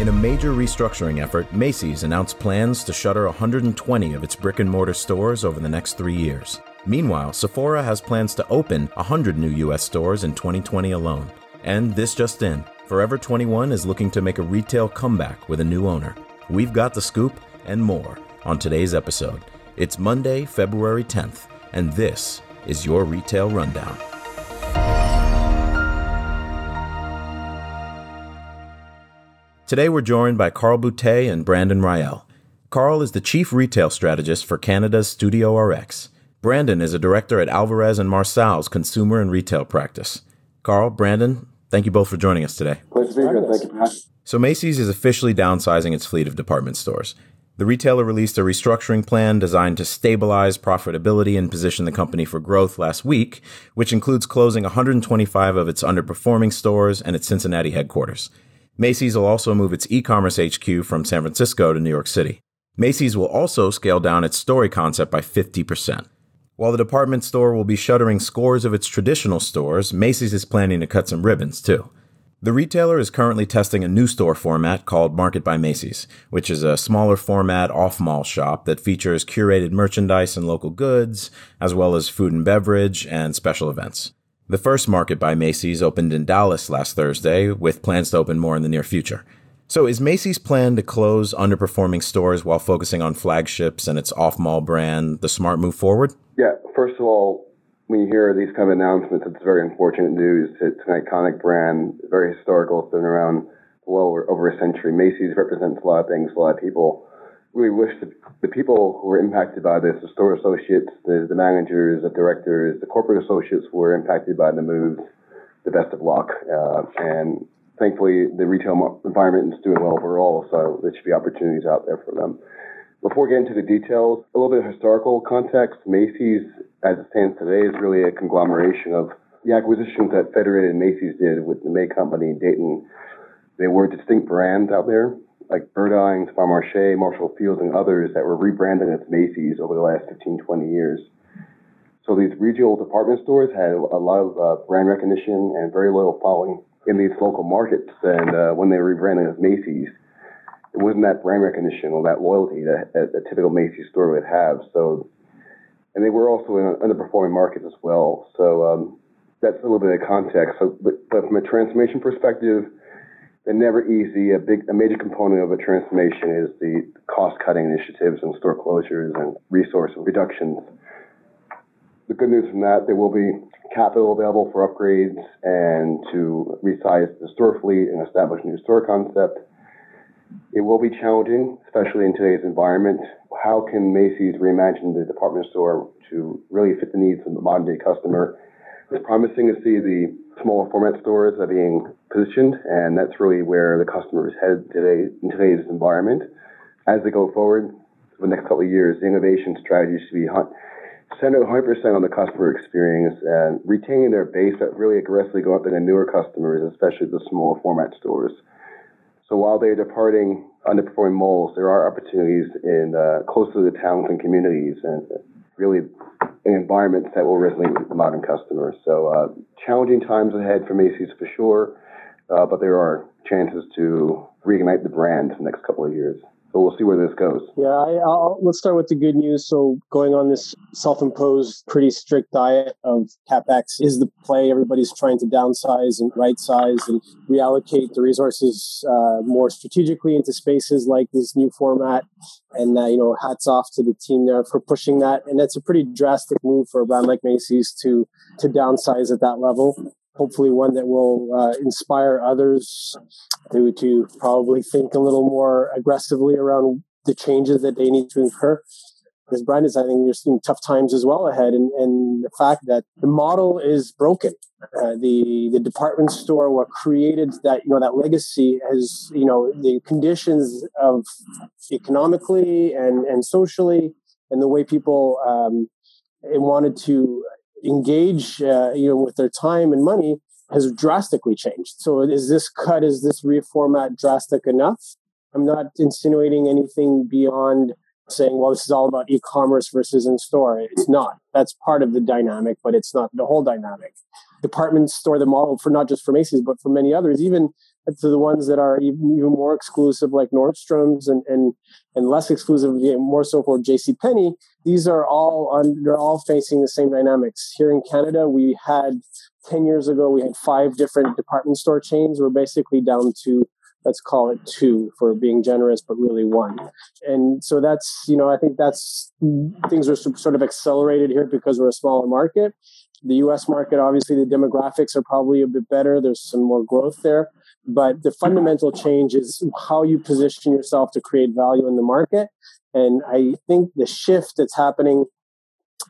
In a major restructuring effort, Macy's announced plans to shutter 120 of its brick and mortar stores over the next three years. Meanwhile, Sephora has plans to open 100 new U.S. stores in 2020 alone. And this just in Forever 21 is looking to make a retail comeback with a new owner. We've got the scoop and more on today's episode. It's Monday, February 10th, and this is your Retail Rundown. Today we're joined by Carl Boutet and Brandon Rael. Carl is the chief retail strategist for Canada's Studio RX. Brandon is a director at Alvarez and Marsal's consumer and retail practice. Carl, Brandon, thank you both for joining us today. Pleasure to be here. Thank you, Pat. So Macy's is officially downsizing its fleet of department stores. The retailer released a restructuring plan designed to stabilize profitability and position the company for growth last week, which includes closing 125 of its underperforming stores and its Cincinnati headquarters. Macy's will also move its e-commerce HQ from San Francisco to New York City. Macy's will also scale down its story concept by 50%. While the department store will be shuttering scores of its traditional stores, Macy's is planning to cut some ribbons too. The retailer is currently testing a new store format called Market by Macy's, which is a smaller format off mall shop that features curated merchandise and local goods, as well as food and beverage and special events. The first market by Macy's opened in Dallas last Thursday, with plans to open more in the near future. So, is Macy's plan to close underperforming stores while focusing on flagships and its off mall brand the smart move forward? Yeah, first of all, when you hear these kind of announcements, it's very unfortunate news. It's an iconic brand, very historical, it's been around well over a century. Macy's represents a lot of things, a lot of people really wish the, the people who were impacted by this, the store associates, the, the managers, the directors, the corporate associates were impacted by the move, the best of luck. Uh, and thankfully, the retail environment is doing well overall, so there should be opportunities out there for them. Before getting into the details, a little bit of historical context. Macy's, as it stands today, is really a conglomeration of the acquisitions that Federated and Macy's did with the May Company and Dayton. They were distinct brands out there like Burdines, Farm Marché, Marshall Fields, and others that were rebranded as Macy's over the last 15, 20 years. So these regional department stores had a lot of uh, brand recognition and very loyal following in these local markets. And uh, when they rebranded as Macy's, it wasn't that brand recognition or that loyalty that a, a typical Macy's store would have. So, and they were also in underperforming markets as well. So um, that's a little bit of context. So, but, but from a transformation perspective, they're never easy. A big, a major component of a transformation is the cost-cutting initiatives and store closures and resource reductions. The good news from that, there will be capital available for upgrades and to resize the store fleet and establish a new store concept. It will be challenging, especially in today's environment. How can Macy's reimagine the department store to really fit the needs of the modern day customer? It's promising to see the smaller format stores are being positioned, and that's really where the customer is headed today in today's environment. As they go forward for the next couple of years, the innovation strategy should be centered 100% on the customer experience and retaining their base, but really aggressively go after the newer customers, especially the smaller format stores. So while they're departing underperforming malls, there are opportunities in uh, close to the towns and communities, and really environments that will resonate with the modern customer. So uh, challenging times ahead for Macy's for sure, uh, but there are chances to reignite the brand in the next couple of years. So we'll see where this goes. Yeah, I, let's start with the good news. So going on this self-imposed, pretty strict diet of capex is the play. Everybody's trying to downsize and right size and reallocate the resources uh, more strategically into spaces like this new format. And uh, you know, hats off to the team there for pushing that. And that's a pretty drastic move for a brand like Macy's to to downsize at that level hopefully one that will uh, inspire others to, to probably think a little more aggressively around the changes that they need to incur. Because Brandon, I think you're seeing tough times as well ahead, and, and the fact that the model is broken. Uh, the the department store, what created that you know that legacy, has you know the conditions of economically and and socially, and the way people um, wanted to engage uh, you know with their time and money has drastically changed so is this cut is this reformat drastic enough i'm not insinuating anything beyond saying, well, this is all about e-commerce versus in-store. It's not. That's part of the dynamic, but it's not the whole dynamic. Department store, the model for not just for Macy's, but for many others, even to the ones that are even, even more exclusive, like Nordstrom's, and and and less exclusive, more so for J.C. Penney. These are all they're all facing the same dynamics. Here in Canada, we had ten years ago, we had five different department store chains. We're basically down to let's call it two for being generous, but really one. And so that's, you know, I think that's things are sort of accelerated here because we're a smaller market. The US market, obviously, the demographics are probably a bit better. There's some more growth there. But the fundamental change is how you position yourself to create value in the market. And I think the shift that's happening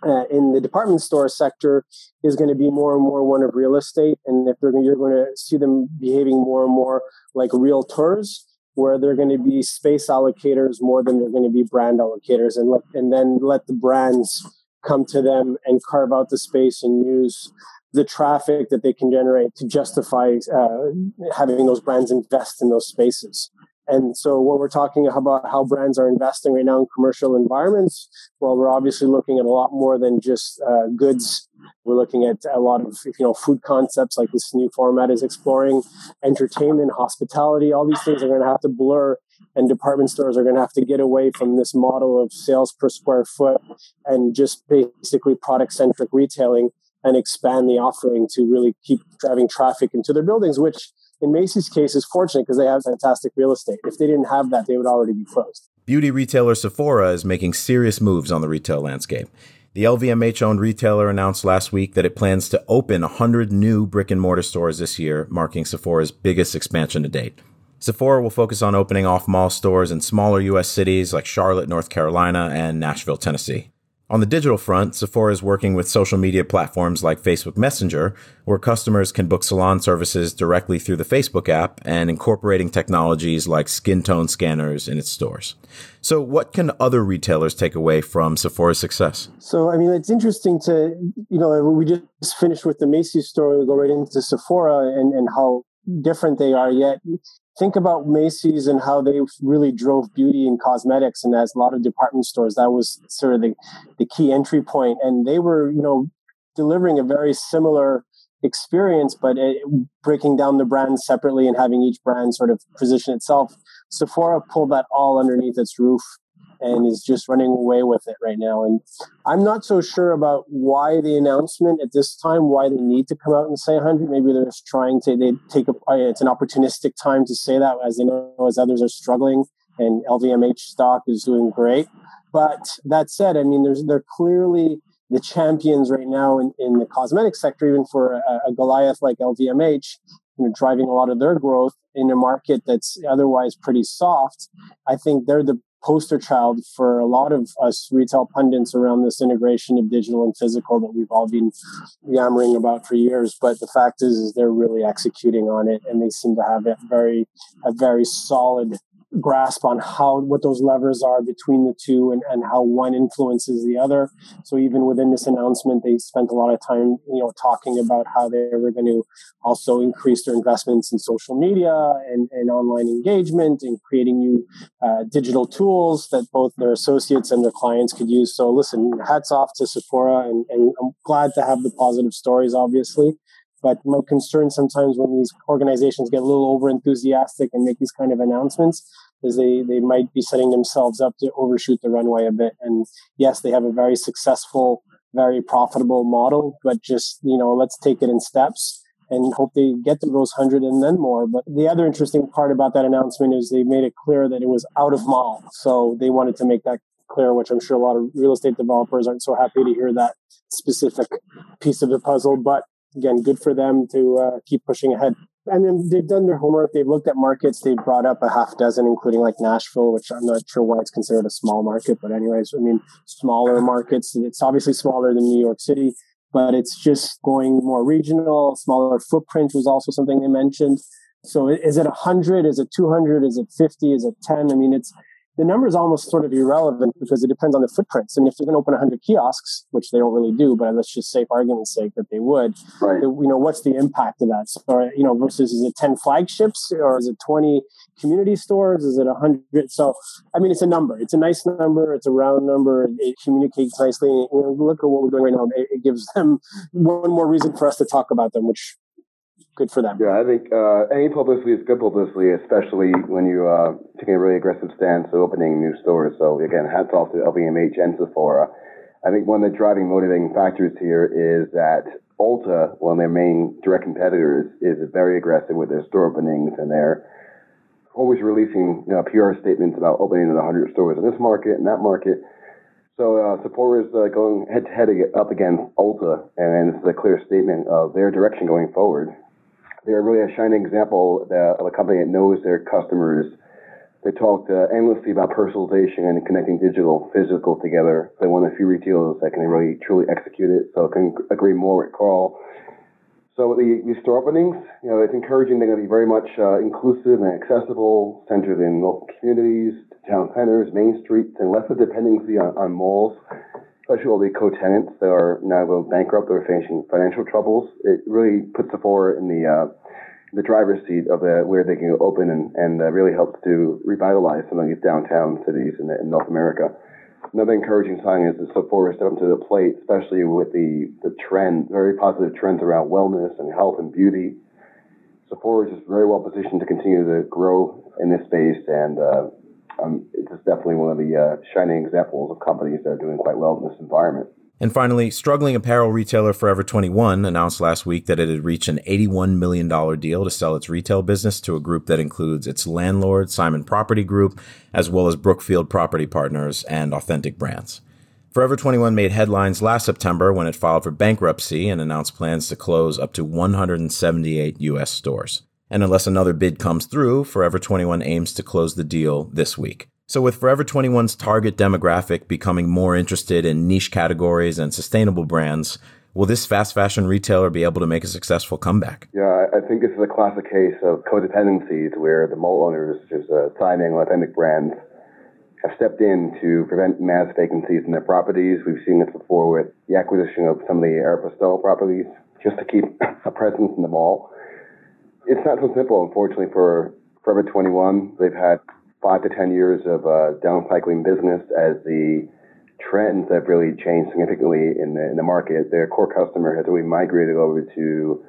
uh, in the department store sector is going to be more and more one of real estate. And if they're you're going to see them behaving more and more like realtors, where they're going to be space allocators more than they're going to be brand allocators, and let, and then let the brands come to them and carve out the space and use the traffic that they can generate to justify uh, having those brands invest in those spaces. And so, what we're talking about how brands are investing right now in commercial environments, well, we're obviously looking at a lot more than just uh, goods. We're looking at a lot of you know food concepts like this new format is exploring, entertainment, hospitality. All these things are going to have to blur, and department stores are going to have to get away from this model of sales per square foot and just basically product centric retailing and expand the offering to really keep driving traffic into their buildings, which in Macy's case is fortunate because they have fantastic real estate. If they didn't have that, they would already be closed. Beauty retailer Sephora is making serious moves on the retail landscape. The LVMH owned retailer announced last week that it plans to open 100 new brick and mortar stores this year, marking Sephora's biggest expansion to date. Sephora will focus on opening off mall stores in smaller U.S. cities like Charlotte, North Carolina, and Nashville, Tennessee. On the digital front, Sephora is working with social media platforms like Facebook Messenger, where customers can book salon services directly through the Facebook app and incorporating technologies like skin tone scanners in its stores. So, what can other retailers take away from Sephora's success? So, I mean, it's interesting to, you know, we just finished with the Macy's story, we go right into Sephora and, and how different they are yet think about Macy's and how they really drove beauty and cosmetics, and as a lot of department stores, that was sort of the, the key entry point. And they were, you know, delivering a very similar experience, but it, breaking down the brands separately and having each brand sort of position itself. Sephora pulled that all underneath its roof and is just running away with it right now. And I'm not so sure about why the announcement at this time, why they need to come out and say 100. Maybe they're just trying to they take a uh, it's an opportunistic time to say that as they know as others are struggling and LVMH stock is doing great. But that said, I mean, there's they're clearly the champions right now in, in the cosmetic sector, even for a, a Goliath like LVMH, you know, driving a lot of their growth in a market that's otherwise pretty soft. I think they're the poster child for a lot of us retail pundits around this integration of digital and physical that we've all been yammering about for years. But the fact is, is they're really executing on it, and they seem to have a very, a very solid grasp on how what those levers are between the two and, and how one influences the other. So even within this announcement, they spent a lot of time, you know, talking about how they were going to also increase their investments in social media and, and online engagement and creating new uh, digital tools that both their associates and their clients could use. So listen, hats off to Sephora and, and I'm glad to have the positive stories, obviously. But my concern sometimes when these organizations get a little over enthusiastic and make these kind of announcements is they, they might be setting themselves up to overshoot the runway a bit. And yes, they have a very successful, very profitable model, but just, you know, let's take it in steps and hope they get to those 100 and then more. But the other interesting part about that announcement is they made it clear that it was out of mall. So they wanted to make that clear, which I'm sure a lot of real estate developers aren't so happy to hear that specific piece of the puzzle. But again, good for them to uh, keep pushing ahead. I mean, they've done their homework. They've looked at markets. They've brought up a half dozen, including like Nashville, which I'm not sure why it's considered a small market. But anyways, I mean, smaller markets. It's obviously smaller than New York City, but it's just going more regional. Smaller footprint was also something they mentioned. So is it 100? Is it 200? Is it 50? Is it 10? I mean, it's the number is almost sort of irrelevant because it depends on the footprints. And if they're going to open 100 kiosks, which they don't really do, but let's just say for argument's sake that they would, right. you know, what's the impact of that? So, uh, you know, versus is it 10 flagships or is it 20 community stores? Is it 100? So, I mean, it's a number. It's a nice number. It's a round number. It communicates nicely. You know, look at what we're doing right now. It, it gives them one more reason for us to talk about them, which good for them. Yeah, I think uh, any publicity is good publicity, especially when you uh, taking a really aggressive stance of opening new stores. So again, hats off to LVMH and Sephora. I think one of the driving motivating factors here is that Ulta, one of their main direct competitors, is very aggressive with their store openings, and they're always releasing you know, PR statements about opening 100 stores in this market and that market. So uh, Sephora is uh, going head to head up against Ulta, and it's a clear statement of their direction going forward they're really a shining example of a company that knows their customers. They talked uh, endlessly about personalization and connecting digital, physical together. They're one of the few retailers that can really truly execute it. So I can agree more with Carl. So the, these store openings, you know, it's encouraging. They're going to be very much uh, inclusive and accessible, centered in local communities, town centers, main streets, and less of dependency on, on malls especially all the co-tenants that are now going bankrupt or facing financial troubles, it really puts the Sephora in the uh, the driver's seat of uh, where they can open and, and uh, really helps to revitalize some of these downtown cities in, in North America. Another encouraging sign is that Sephora stepped up to the plate, especially with the, the trend, very positive trends around wellness and health and beauty. Sephora is just very well positioned to continue to grow in this space and uh, um, it's definitely one of the uh, shining examples of companies that are doing quite well in this environment. And finally, struggling apparel retailer Forever 21 announced last week that it had reached an $81 million deal to sell its retail business to a group that includes its landlord, Simon Property Group, as well as Brookfield Property Partners and Authentic Brands. Forever 21 made headlines last September when it filed for bankruptcy and announced plans to close up to 178 U.S. stores. And unless another bid comes through, Forever 21 aims to close the deal this week. So with Forever 21's target demographic becoming more interested in niche categories and sustainable brands, will this fast fashion retailer be able to make a successful comeback? Yeah, I think this is a classic case of codependencies where the mall owners, such as uh, Simon Authentic Brands, have stepped in to prevent mass vacancies in their properties. We've seen this before with the acquisition of some of the Aeropostale properties just to keep a presence in the mall it's not so simple, unfortunately, for Forever 21. They've had five to 10 years of uh, downcycling business as the trends have really changed significantly in the, in the market. Their core customer has really migrated over to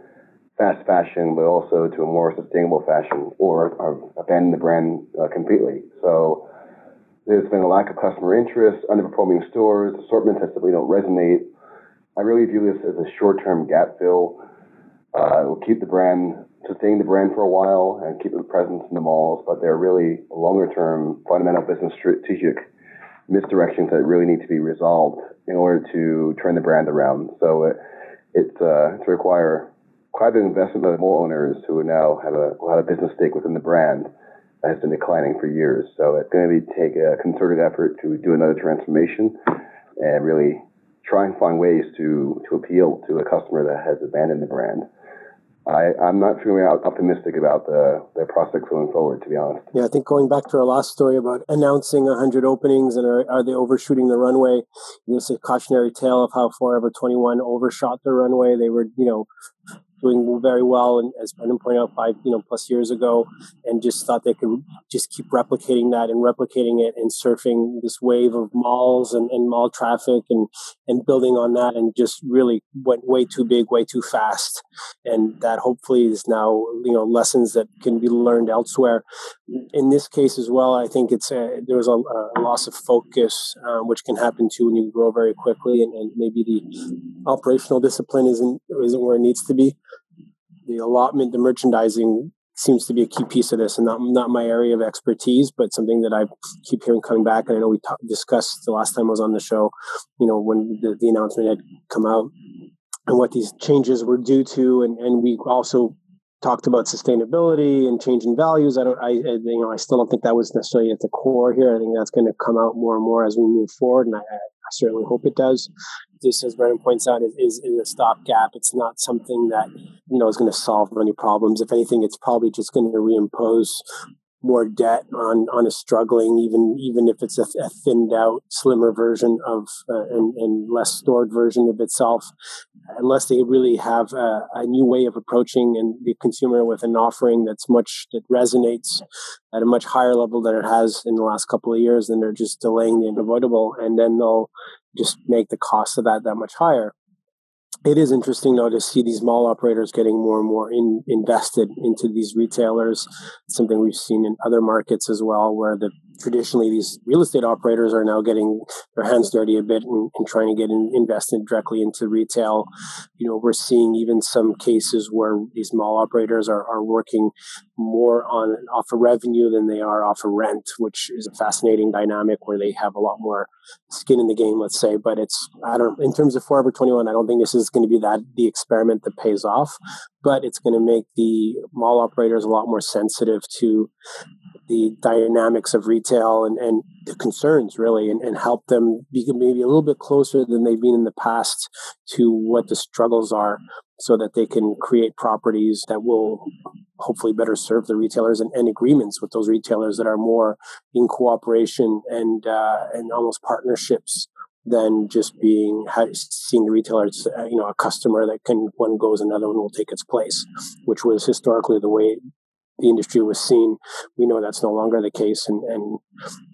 fast fashion, but also to a more sustainable fashion or abandoned the brand uh, completely. So there's been a lack of customer interest, underperforming stores, assortments that simply don't resonate. I really view this as a short-term gap fill. Uh, it will keep the brand sustain the brand for a while and keep a presence in the malls, but they're really longer term fundamental business strategic misdirections that really need to be resolved in order to turn the brand around. So it, it's uh, to require quite an investment by the mall owners who now have a, a lot of business stake within the brand that has been declining for years. So it's going to be take a concerted effort to do another transformation and really try and find ways to to appeal to a customer that has abandoned the brand. I, I'm not feeling optimistic about the their prospects going forward, to be honest. Yeah, I think going back to our last story about announcing 100 openings and are, are they overshooting the runway? This is a cautionary tale of how Forever 21 overshot the runway. They were, you know, doing very well, and as Brendan pointed out, five you know plus years ago, and just thought they could just keep replicating that and replicating it and surfing this wave of malls and, and mall traffic and and building on that, and just really went way too big, way too fast, and that hopefully is now you know lessons that can be learned elsewhere. In this case as well, I think it's a, there was a, a loss of focus, um, which can happen too when you grow very quickly, and, and maybe the operational discipline isn't isn't where it needs to be the allotment, the merchandising seems to be a key piece of this, and not not my area of expertise, but something that I keep hearing coming back. And I know we talk, discussed the last time I was on the show. You know, when the, the announcement had come out and what these changes were due to, and and we also talked about sustainability and changing values. I don't, I, I, you know, I still don't think that was necessarily at the core here. I think that's going to come out more and more as we move forward, and I, I certainly hope it does this, as Brendan points out, is, is, is a stopgap. It's not something that you know is going to solve any problems. If anything, it's probably just going to reimpose more debt on on a struggling, even even if it's a, a thinned out, slimmer version of uh, and, and less stored version of itself, unless they really have a, a, new way of approaching and the consumer with an offering that's much that resonates at a much higher level than it has in the last couple of years, then they're just delaying the unavoidable, and then they'll just make the cost of that that much higher it is interesting though to see these mall operators getting more and more in, invested into these retailers. Something we've seen in other markets as well, where the traditionally these real estate operators are now getting their hands dirty a bit and, and trying to get in, invested directly into retail. You know, we're seeing even some cases where these mall operators are, are working more on off of revenue than they are off of rent, which is a fascinating dynamic where they have a lot more skin in the game, let's say. But it's I don't in terms of Forever 21, I don't think this is going to be that the experiment that pays off, but it's going to make the mall operators a lot more sensitive to the dynamics of retail and, and the concerns really and, and help them be maybe a little bit closer than they've been in the past to what the struggles are so that they can create properties that will hopefully better serve the retailers and, and agreements with those retailers that are more in cooperation and uh, and almost partnerships than just being seeing the retailer as uh, you know a customer that can one goes another one will take its place which was historically the way the industry was seen we know that's no longer the case and, and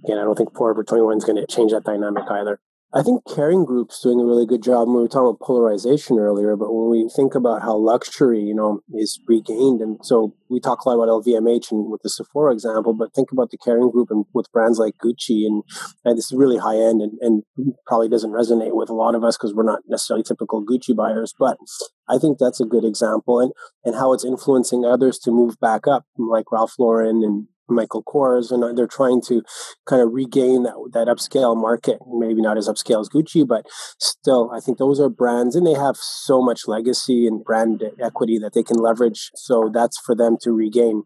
again i don't think forever 21 is going to change that dynamic either I think Kering Group's doing a really good job. We were talking about polarization earlier, but when we think about how luxury, you know, is regained, and so we talk a lot about LVMH and with the Sephora example, but think about the Caring Group and with brands like Gucci, and, and this is really high end and, and probably doesn't resonate with a lot of us because we're not necessarily typical Gucci buyers. But I think that's a good example, and and how it's influencing others to move back up, like Ralph Lauren and Michael Kors, and uh, they're trying to kind of regain that that upscale market. Maybe not as upscale as Gucci, but still, I think those are brands, and they have so much legacy and brand equity that they can leverage. So that's for them to regain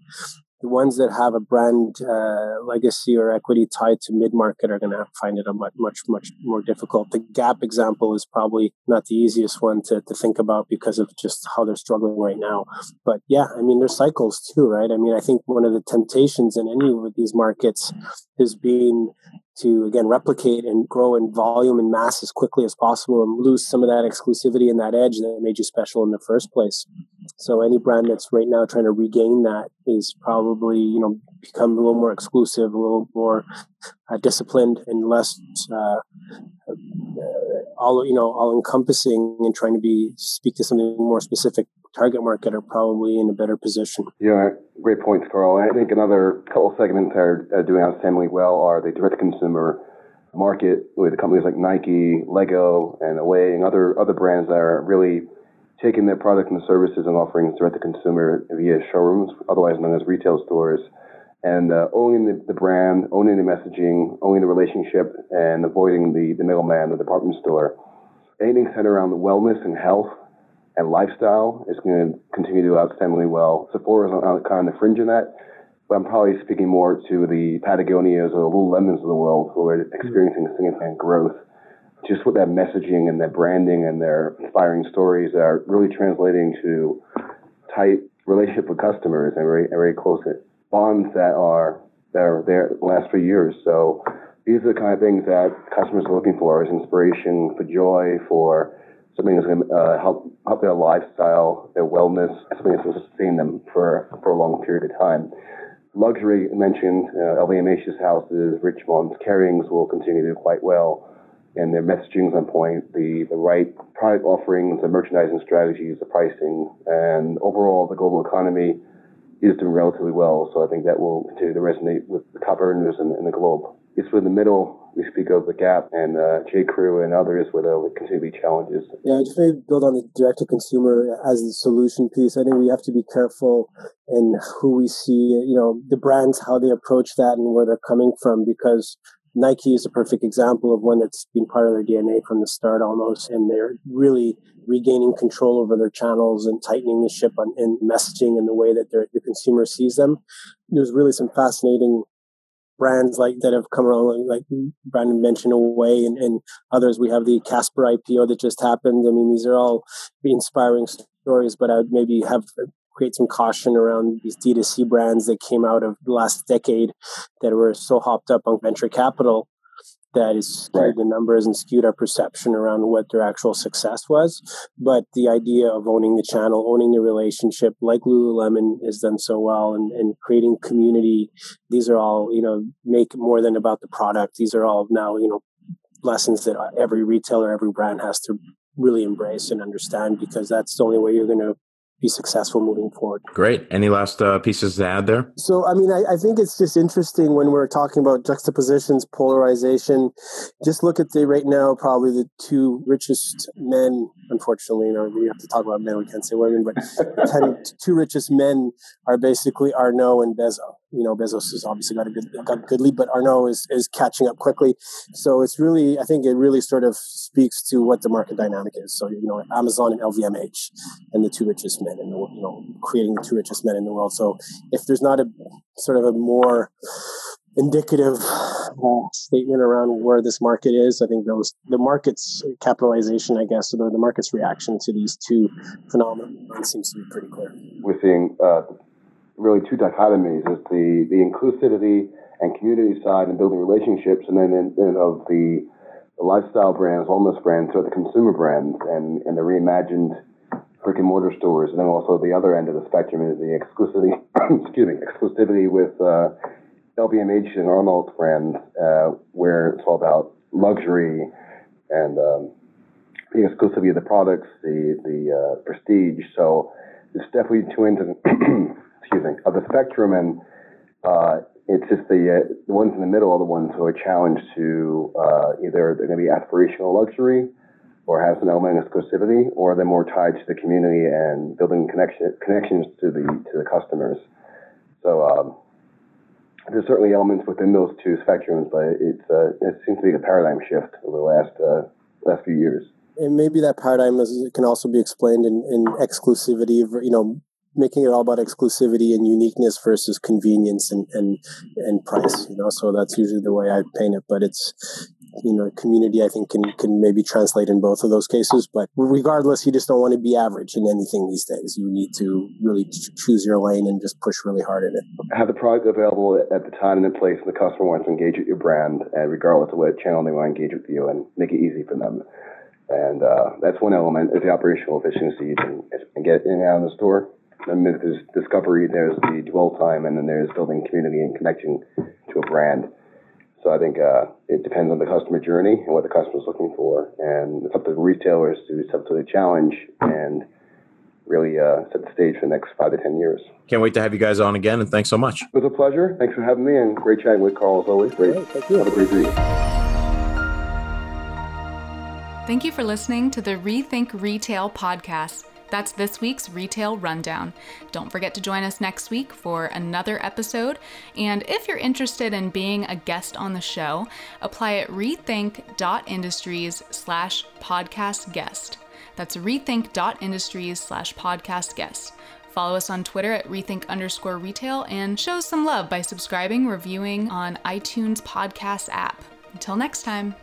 the ones that have a brand uh, legacy or equity tied to mid market are going to find it a much, much, much more difficult. The Gap example is probably not the easiest one to, to think about because of just how they're struggling right now. But yeah, I mean, there's cycles too, right? I mean, I think one of the temptations in any of these markets has been to again replicate and grow in volume and mass as quickly as possible and lose some of that exclusivity and that edge that made you special in the first place. So any brand that's right now trying to regain that is probably you know become a little more exclusive, a little more uh, disciplined, and less uh, uh, all you know all encompassing and trying to be speak to something more specific target market are probably in a better position. Yeah, great points, Carl. I think another couple segments that are doing outstandingly well are the direct consumer market with companies like Nike, Lego, and Away, and other other brands that are really taking their product and services and offerings direct to consumer via showrooms, otherwise known as retail stores, and uh, owning the, the, brand, owning the messaging, owning the relationship, and avoiding the, the middleman, the department store. Anything centered around the wellness and health and lifestyle is going to continue to do outstandingly well. Sephora is on, kind of the fringe of that, but I'm probably speaking more to the Patagonias or the Lululemons of the world who are experiencing significant growth. Just with their messaging and their branding and their inspiring stories are really translating to tight relationship with customers and very, very close bonds that are that are there last for years. So these are the kind of things that customers are looking for as inspiration, for joy, for something that's going to uh, help help their lifestyle, their wellness, something that's going to sustain them for for a long period of time. Luxury mentioned uh, LVMH's houses, Richemont's, Kering's will continue to do quite well, and their messaging's on point. The the right product offerings, the merchandising strategies, the pricing, and overall the global economy is doing relatively well. So I think that will continue to resonate with the top earners in, in the globe. It's in the middle we speak of the Gap and uh, J. Crew and others where there will continue to be challenges. Yeah, just maybe build on the direct to consumer as the solution piece. I think we have to be careful in who we see, you know, the brands, how they approach that and where they're coming from because Nike is a perfect example of one that's been part of their DNA from the start almost, and they're really regaining control over their channels and tightening the ship on in messaging and the way that the consumer sees them. There's really some fascinating brands like that have come along, like Brandon mentioned, Away and, and others. We have the Casper IPO that just happened. I mean, these are all inspiring stories, but I would maybe have create some caution around these D2C brands that came out of the last decade that were so hopped up on venture capital that is skewed right. the numbers and skewed our perception around what their actual success was. But the idea of owning the channel, owning the relationship, like Lululemon has done so well, and, and creating community, these are all, you know, make more than about the product. These are all now, you know, lessons that every retailer, every brand has to really embrace and understand because that's the only way you're going to be successful moving forward. Great. Any last uh, pieces to add there? So, I mean, I, I, think it's just interesting when we're talking about juxtapositions, polarization. Just look at the right now, probably the two richest men. Unfortunately, you know, we have to talk about men. We can't say women, but ten, two richest men are basically Arnault and Bezos you know, Bezos has obviously got a good got a good lead, but Arnault is is catching up quickly. So it's really, I think, it really sort of speaks to what the market dynamic is. So you know, Amazon and LVMH, and the two richest men in the world, you know, creating the two richest men in the world. So if there's not a sort of a more indicative uh, statement around where this market is. I think those the market's capitalization, I guess, or the market's reaction to these two phenomena seems to be pretty clear. We're seeing uh, really two dichotomies: is the the inclusivity and community side and building relationships, and then of the, the, lifestyle brands, wellness brands, or the consumer brands, and and the reimagined brick and mortar stores, and then also the other end of the spectrum is the exclusivity. excuse me, exclusivity with uh, LVMH and Arnold brands, uh, where it's all about luxury and um, the exclusivity of the products, the the uh, prestige. So it's definitely two ends excuse me, of the spectrum, and uh, it's just the uh, the ones in the middle are the ones who are challenged to uh, either they're going to be aspirational luxury or have some element of exclusivity, or they're more tied to the community and building connection connections to the to the customers. So um, there's certainly elements within those two spectrums, but it's uh, it seems to be a paradigm shift over the last uh, last few years. And maybe that paradigm is, can also be explained in, in exclusivity. You know, making it all about exclusivity and uniqueness versus convenience and, and and price you know? So that's usually the way i paint it but it's you know community i think can can maybe translate in both of those cases but regardless you just don't want to be average in anything these days. You need to really choose your lane and just push really hard in it. Have the product available at the time and the place the customer wants to engage with your brand and regardless of what channel they want to engage with you and make it easy for them. And uh, that's one element is the operational efficiency and, and get in and out of the store and there's discovery, there's the dwell time, and then there's building community and connecting to a brand. So I think uh, it depends on the customer journey and what the customer is looking for, and it's up to the retailers to step to the challenge and really uh, set the stage for the next five to ten years. Can't wait to have you guys on again, and thanks so much. It was a pleasure. Thanks for having me, and great chatting with Carl as always. Great. great thank you. Have a great week. Thank you for listening to the Rethink Retail podcast. That's this week's Retail Rundown. Don't forget to join us next week for another episode. And if you're interested in being a guest on the show, apply at rethink.industries slash podcast guest. That's rethink.industries slash podcast guest. Follow us on Twitter at rethink underscore retail and show some love by subscribing, reviewing on iTunes podcast app. Until next time.